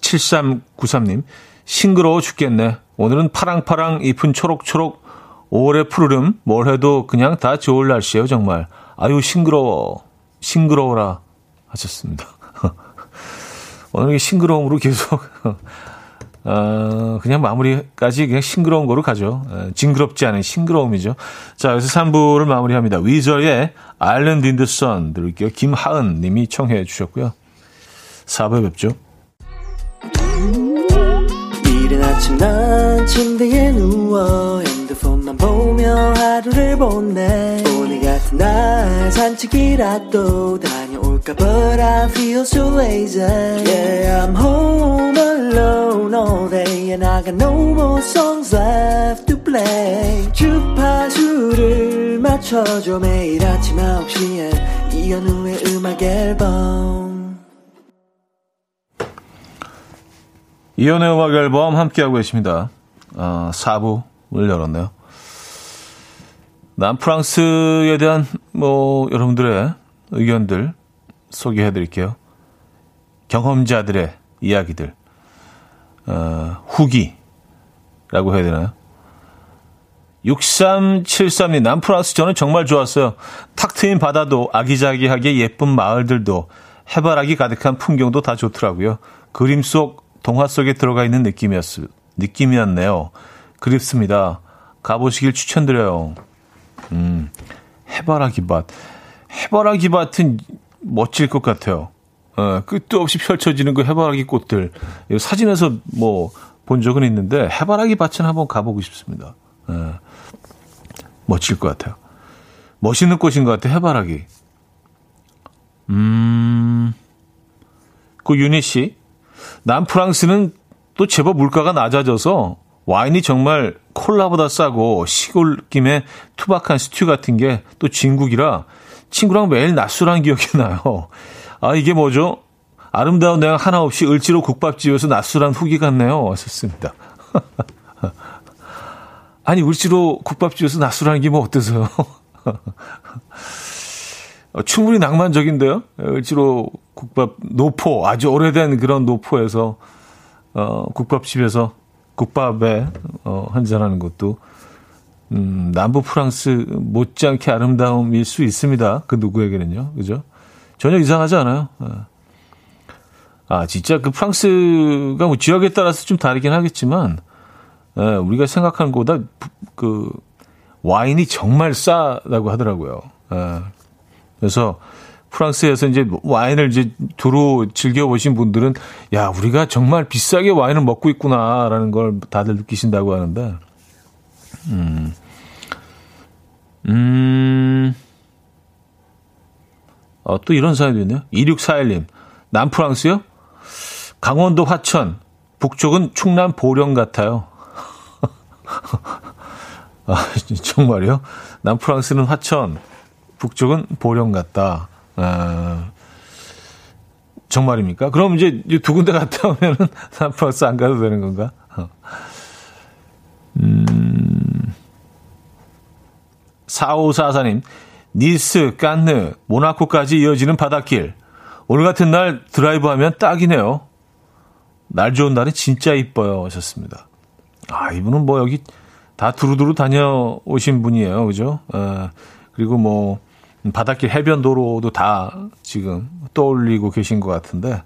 7393님. 싱그러워 죽겠네. 오늘은 파랑파랑 잎은 초록초록 5월의 푸르름 뭘 해도 그냥 다 좋을 날씨예요 정말. 아유 싱그러워 싱그러워라 하셨습니다. 오늘 싱그러움으로 계속 어, 그냥 마무리까지 그냥 싱그러운 거로 가죠. 어, 징그럽지 않은 싱그러움이죠. 자, 여기서 3부를 마무리합니다. Weezer의 Island in the Sun 들을게요. 김하은 님이 청해 주셨고요. 4부에 뵙죠. 아침 난 침대에 누워 핸드폰만 보며 하루를 보내 오늘 같은 날 산책이라도 다 녀올까 But I feel so lazy Yeah I'm home alone all day And I got no more songs left to play 주파수를 맞춰줘 매일 아침 9시에 이현우의 음악 앨범 이연의 음악 앨범 함께하고 계십니다. 어, 4부를 열었네요. 남프랑스에 대한 뭐 여러분들의 의견들 소개해 드릴게요. 경험자들의 이야기들. 어, 후기라고 해야 되나요? 6373님, 남프랑스 저는 정말 좋았어요. 탁 트인 바다도 아기자기하게 예쁜 마을들도 해바라기 가득한 풍경도 다 좋더라고요. 그림 속 동화 속에 들어가 있는 느낌이었, 느낌이었네요. 그립습니다. 가보시길 추천드려요. 음, 해바라기 밭. 해바라기 밭은 멋질 것 같아요. 어, 끝도 없이 펼쳐지는 그 해바라기 꽃들. 사진에서 뭐 본 적은 있는데 해바라기 밭은 한번 가보고 싶습니다. 어, 멋질 것 같아요. 멋있는 꽃인 것 같아요. 해바라기. 음, 그 유니 씨. 남프랑스는 또 제법 물가가 낮아져서 와인이 정말 콜라보다 싸고 시골 김에 투박한 스튜 같은 게 또 진국이라 친구랑 매일 낮술한 기억이 나요. 아, 이게 뭐죠? 아름다운 내가 하나 없이 을지로 국밥집에서 낮술한 후기 같네요. 왔었습니다. 아니, 을지로 국밥집에서 낮술하는 게 뭐 어때서요? 어, 충분히 낭만적인데요? 을지로 국밥, 노포, 아주 오래된 그런 노포에서, 어, 국밥집에서 국밥에, 어, 한잔하는 것도, 음, 남부 프랑스 못지않게 아름다움일 수 있습니다. 그 누구에게는요. 그죠? 전혀 이상하지 않아요. 예. 아, 진짜 그 프랑스가 뭐 지역에 따라서 좀 다르긴 하겠지만, 예, 우리가 생각하는 것보다 그 와인이 정말 싸다고 하더라고요. 예. 그래서 프랑스에서 이제 와인을 이제 두루 즐겨보신 분들은 야, 우리가 정말 비싸게 와인을 먹고 있구나라는 걸 다들 느끼신다고 하는데, 음, 음, 어, 또 이런 사연도 있네요. 2641님. 남프랑스요? 강원도 화천. 북쪽은 충남 보령 같아요. 아, 정말요? 남프랑스는 화천. 북쪽은 보령 같다. 아, 정말입니까? 그럼 이제 두 군데 갔다 오면은 남프랑스 안 가도 되는 건가? 음, 4544님. 니스, 깐느, 모나코까지 이어지는 바닷길. 오늘 같은 날 드라이브 하면 딱이네요. 날 좋은 날은 진짜 이뻐요. 하셨습니다. 아, 이분은 뭐 여기 다 두루두루 다녀오신 분이에요. 그죠? 에, 그리고 뭐, 바닷길 해변 도로도 다 지금 떠올리고 계신 것 같은데,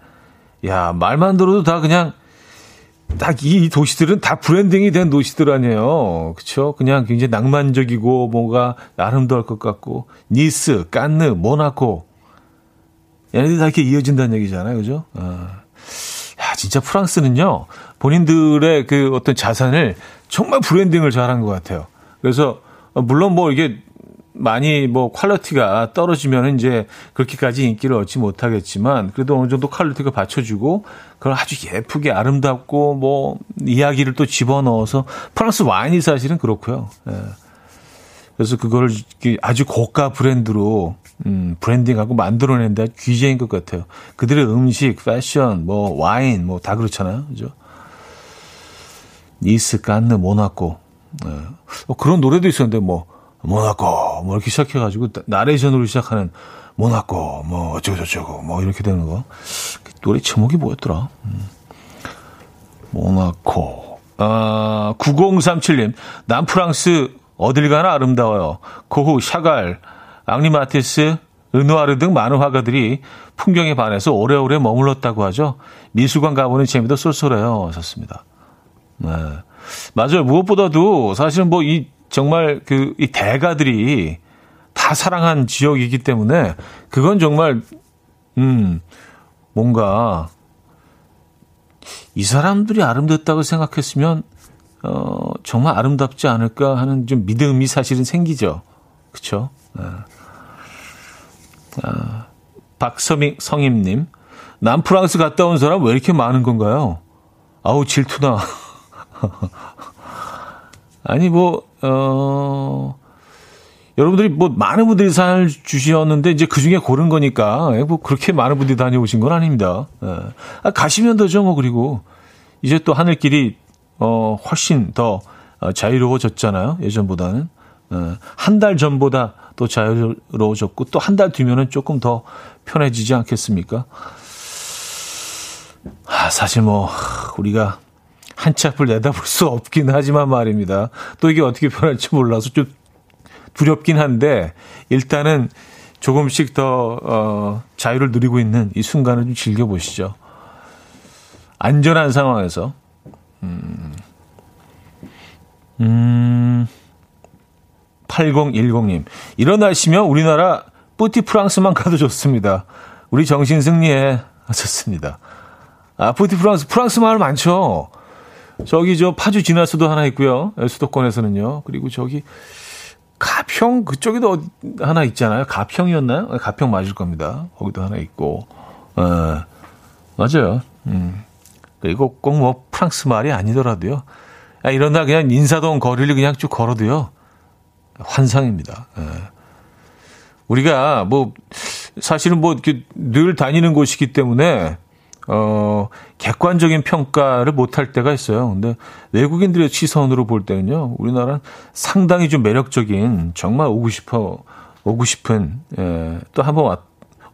야, 말만 들어도 다 그냥 딱 이 도시들은 다 branding이 된 도시들 아니에요. 그쵸? 그냥 굉장히 낭만적이고 뭔가 아름다울 것 같고 니스, 깐느, 모나코 얘네들이 다 이렇게 이어진다는 얘기잖아요. 그죠? 어. 야, 진짜 프랑스는요. 본인들의 그 어떤 자산을 정말 branding을 잘한 것 같아요. 그래서 물론 뭐 이게 많이 뭐 quality가 떨어지면 이제 그렇게까지 인기를 얻지 못하겠지만 그래도 어느 정도 quality가 받쳐주고 그걸 아주 예쁘게 아름답고 뭐 이야기를 또 집어넣어서 프랑스 와인이 사실은 그렇고요. 예. 그래서 그걸 아주 고가 브랜드로 음, 브랜딩하고 만들어낸다 귀재인 것 같아요. 그들의 음식, 패션, 뭐 와인 뭐 다 그렇잖아요. 그죠? 니스, 깐느, 모나코. 예. 뭐 그런 노래도 있었는데 뭐 모나코 뭐 이렇게 시작해가지고 나레이션으로 시작하는 모나코 뭐 어쩌고 저쩌고 뭐 이렇게 되는 거그 노래 제목이 뭐였더라? 음. 모나코 아 9037님 남프랑스 어딜 가나 아름다워요. 고흐, 샤갈, 앙리 마티스, 르누아르 등 많은 화가들이 풍경에 반해서 오래오래 머물렀다고 하죠. 미술관 가보는 재미도 쏠쏠해요. 하셨습니다. 네. 맞아요. 무엇보다도 사실은 뭐 이 정말 그 이 대가들이 다 사랑한 지역이기 때문에 그건 정말 음 뭔가 이 사람들이 아름답다고 생각했으면 어 정말 아름답지 않을까 하는 좀 믿음이 사실은 생기죠. 그렇죠? 아, 아, 박서민 성임님 남프랑스 갔다 온 사람 왜 이렇게 많은 건가요? 아우 질투나. 아니 뭐 어, 여러분들이 뭐 많은 분들이 사연을 주셨는데 이제 그 중에 고른 거니까 예, 뭐 그렇게 많은 분들이 다녀오신 건 아닙니다. 예. 아, 가시면 되죠 뭐 그리고 이제 또 하늘길이 어 훨씬 더 어, 자유로워졌잖아요 예전보다는 예. 한달 전보다 또 자유로워졌고 또 한 달 뒤면은 조금 더 편해지지 않겠습니까? 아, 사실 뭐 우리가 한치 앞을 내다볼 수 없긴 하지만 말입니다. 또 이게 어떻게 변할지 몰라서 좀 두렵긴 한데 일단은 조금씩 더 어, 자유를 누리고 있는 이 순간을 좀 즐겨보시죠. 안전한 상황에서. 음, 음, 8010님. 이런 날씨면 우리나라 뿌티 프랑스만 가도 좋습니다. 우리 정신 승리해 하셨습니다. 아, 뿌티 프랑스, 프랑스 마을 많죠? 저기 저 파주 지나서도 하나 있고요. 수도권에서는요. 그리고 저기 가평 그쪽에도 하나 있잖아요. 가평이었나요? 네, 가평 맞을 겁니다. 거기도 하나 있고. 어, 맞아요. 음. 그리고 꼭 뭐 프랑스 말이 아니더라도요. 야, 이런 날 그냥 인사동 거리를 그냥 쭉 걸어도요. 환상입니다. 예. 우리가 뭐 사실은 뭐 늘 다니는 곳이기 때문에 어, 객관적인 평가를 못할 때가 있어요. 근데 외국인들의 시선으로 볼 때는요, 우리나라는 상당히 좀 매력적인, 정말 오고 싶어, 오고 싶은, 예, 또 한번 와,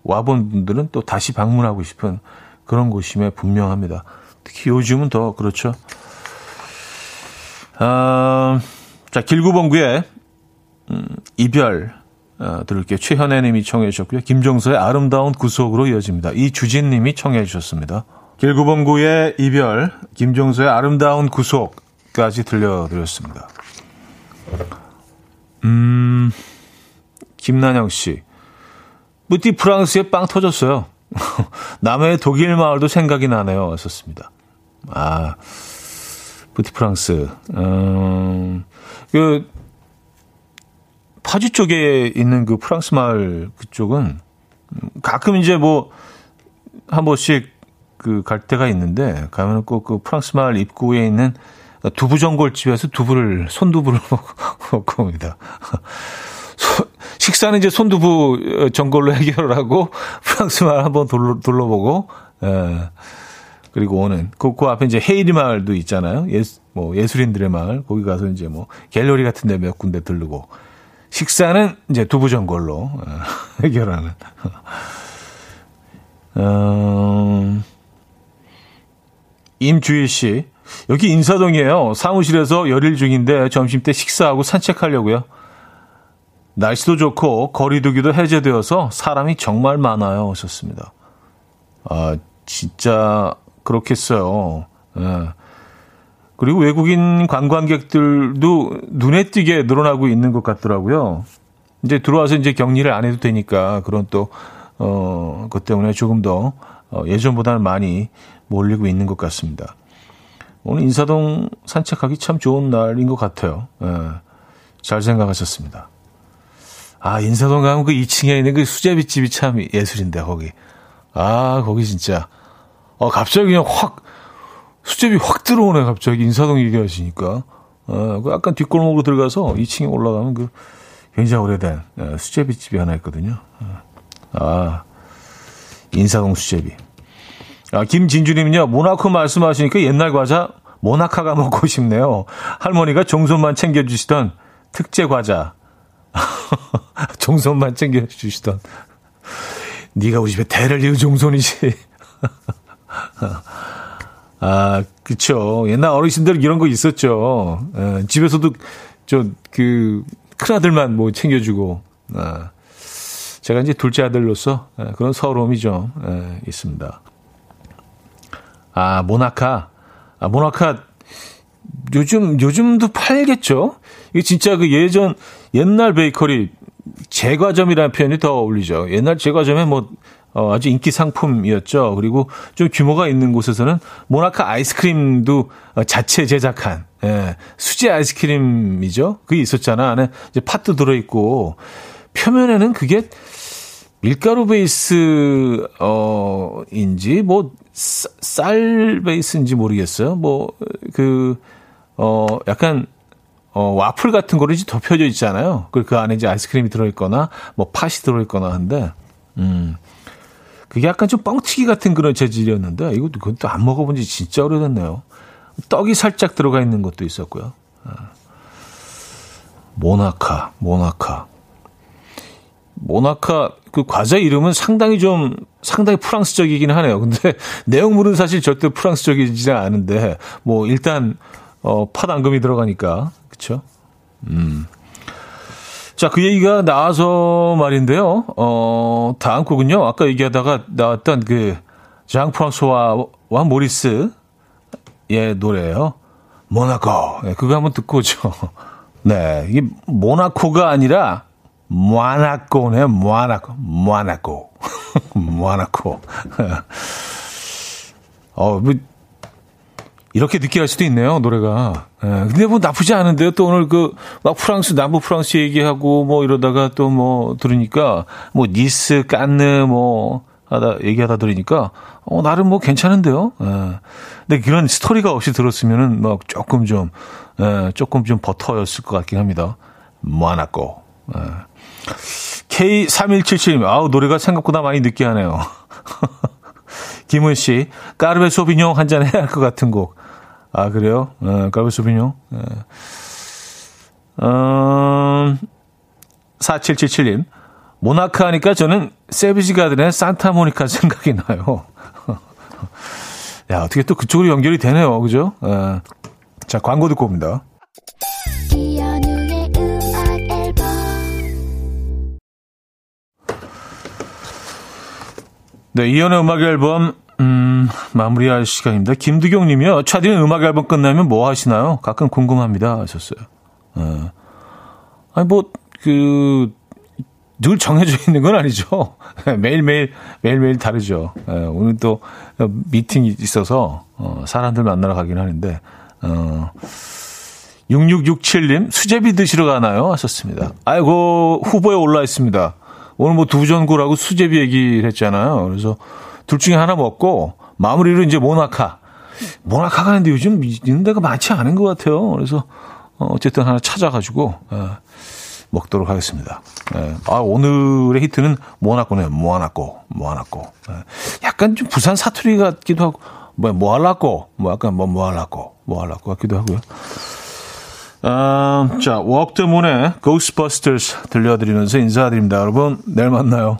와본 분들은 또 다시 방문하고 싶은 그런 곳임에 분명합니다. 특히 요즘은 더 그렇죠. 아, 자, 길구봉구의, 음, 이별, 어, 들을게요. 최현애 님이 청해 주셨고요. 김종서의 아름다운 구속으로 이어집니다. 이주진 님이 청해 주셨습니다. 길구봉구의 이별, 김종서의 아름다운 구속까지 들려드렸습니다. 음, 김난영 씨. 무티 프랑스에 빵 터졌어요. 남해 독일 마을도 생각이 나네요. 왔었습니다. 아, 부티 프랑스. 음, 그, 파주 쪽에 있는 그 프랑스 마을 그쪽은 가끔 이제 뭐 한 번씩 그 갈 때가 있는데 가면 꼭 그 프랑스 마을 입구에 있는 두부 전골집에서 두부를 손두부를 먹고 옵니다. 식사는 이제 손두부 전골로 해결을 하고 프랑스 마을 한번 둘러, 둘러보고 예. 그리고 오는 그, 그 앞에 이제 헤이리 마을도 있잖아요. 예, 뭐 예술인들의 마을 거기 가서 이제 뭐 갤러리 같은 데 몇 군데 들르고 식사는 이제 두부전골로 어, 해결하는. 어, 임주일 씨. 여기 인사동이에요. 사무실에서 열일 중인데 점심 때 식사하고 산책하려고요. 날씨도 좋고 거리두기도 해제되어서 사람이 정말 많아요. 하셨습니다. 아, 진짜 그렇겠어요. 예. 그리고 외국인 관광객들도 눈에 띄게 늘어나고 있는 것 같더라고요. 이제 들어와서 이제 격리를 안 해도 되니까 그런 또, 어, 것 때문에 조금 더 어, 예전보다는 많이 몰리고 있는 것 같습니다. 오늘 인사동 산책하기 참 좋은 날인 것 같아요. 예, 잘 생각하셨습니다. 아, 인사동 가면 그 2층에 있는 그 수제비집이 참 예술인데, 거기. 아, 거기 진짜. 어, 갑자기 그냥 확, 수제비 확 들어오네, 갑자기. 인사동 얘기하시니까. 어, 그 약간 뒷골목으로 들어가서 2층에 올라가면 그 굉장히 오래된 어, 수제비 집이 하나 있거든요. 어. 아, 인사동 수제비. 아, 김진주님은요, 모나코 말씀하시니까 옛날 과자 모나카가 먹고 싶네요. 할머니가 종손만 챙겨주시던 특제 과자. 종손만 챙겨주시던. 네가 우리 집에 대를 이은 종손이지. 아, 그쵸. 옛날 어르신들 이런 거 있었죠. 에, 예, 집에서도 저, 그, 큰아들만 뭐 챙겨주고, 아, 제가 이제 둘째 아들로서 에, 예, 그런 서러움이 좀 에, 예, 있습니다. 아, 모나카. 아, 모나카 요즘, 요즘도 팔겠죠? 이게 진짜 그 예전, 옛날 베이커리, 제과점이라는 표현이 더 어울리죠. 옛날 제과점에 뭐, 어, 아주 인기 상품이었죠. 그리고 좀 규모가 있는 곳에서는 모나카 아이스크림도 어, 자체 제작한 예, 수제 아이스크림이죠. 그게 있었잖아. 안에 이제 팥도 들어있고 표면에는 그게 밀가루 베이스 어 인지 뭐 쌀 베이스인지 모르겠어요. 뭐 그 어 약간 어 와플 같은 거를 이제 덮여져 있잖아요. 그리고 그 안에 이제 아이스크림이 들어 있거나 뭐 팥이 들어 있거나 한데 음. 그게 약간 좀 뻥튀기 같은 그런 재질이었는데 이것도 그것도 안 먹어본 지 진짜 오래됐네요. 떡이 살짝 들어가 있는 것도 있었고요. 아. 모나카, 모나카. 모나카 그 과자 이름은 상당히 좀 상당히 프랑스적이긴 하네요. 근데 내용물은 사실 절대 프랑스적이지 않은데 뭐 일단 어 팥 앙금이 들어가니까 그렇죠. 음. 자, 그 얘기가 나와서 말인데요. 어, 다음 곡은요. 아까 얘기하다가 나왔던 그, 장 프랑소와 와 모리스의 노래예요. 모나코. 네, 그거 한번 듣고 오죠. 네. 이게 모나코가 아니라 모나코네, 모나코. 모나코. 모나코. 어, 뭐, 이렇게 느끼할 수도 있네요, 노래가. 예, 근데 뭐 나쁘지 않은데요. 또 오늘 그, 막 프랑스, 남부 프랑스 얘기하고 뭐 이러다가 또 뭐 들으니까, 뭐 니스, 깐느 뭐 하다, 얘기하다 들으니까, 어, 나름 뭐 괜찮은데요. 예. 근데 그런 스토리가 없이 들었으면은 막 조금 좀, 예, 조금 좀 버터였을 것 같긴 합니다. 뭐하나고. 예. K3177님, 아우, 노래가 생각보다 많이 느끼하네요. 김은 씨, 까르베 소비뇽 한 잔 해야 할 것 같은 곡. 아, 그래요? 어, 까르베 소비뇽. 예. 음, 4777님, 모나카 하니까 저는 세비지 가든의 산타모니카 생각이 나요. 야, 어떻게 또 그쪽으로 연결이 되네요. 그죠? 예. 자, 광고 듣고 옵니다. 네, 이연의 음악 앨범 음, 마무리할 시간입니다. 김두경 님이요. 차디는 음악 앨범 끝나면 뭐 하시나요? 가끔 궁금합니다. 하셨어요. 어. 아니, 뭐, 그, 늘 정해져 있는 건 아니죠. 매일매일, 매일매일 다르죠. 예, 오늘 또 미팅이 있어서, 어, 사람들 만나러 가긴 하는데, 어, 6667님, 수제비 드시러 가나요? 하셨습니다. 아이고, 후보에 올라 있습니다. 오늘 뭐 두전구라고 수제비 얘기를 했잖아요. 그래서 둘 중에 하나 먹고 마무리로 이제 모나카. 모나카 가는데 요즘 있는 데가 많지 않은 것 같아요. 그래서 어, 어쨌든 하나 찾아가지고 어, 먹도록 하겠습니다. 예. 아 오늘의 히트는 모나코네요. 모아나코, 모아나코. 예. 약간 좀 부산 사투리 같기도 하고 뭐 모알라코, 뭐 약간 뭐 모알라코, 모알라코 같기도 하고요. 아, 자, Walk the Moon의 Ghostbusters 들려드리면서 인사드립니다. 여러분, 내일 만나요.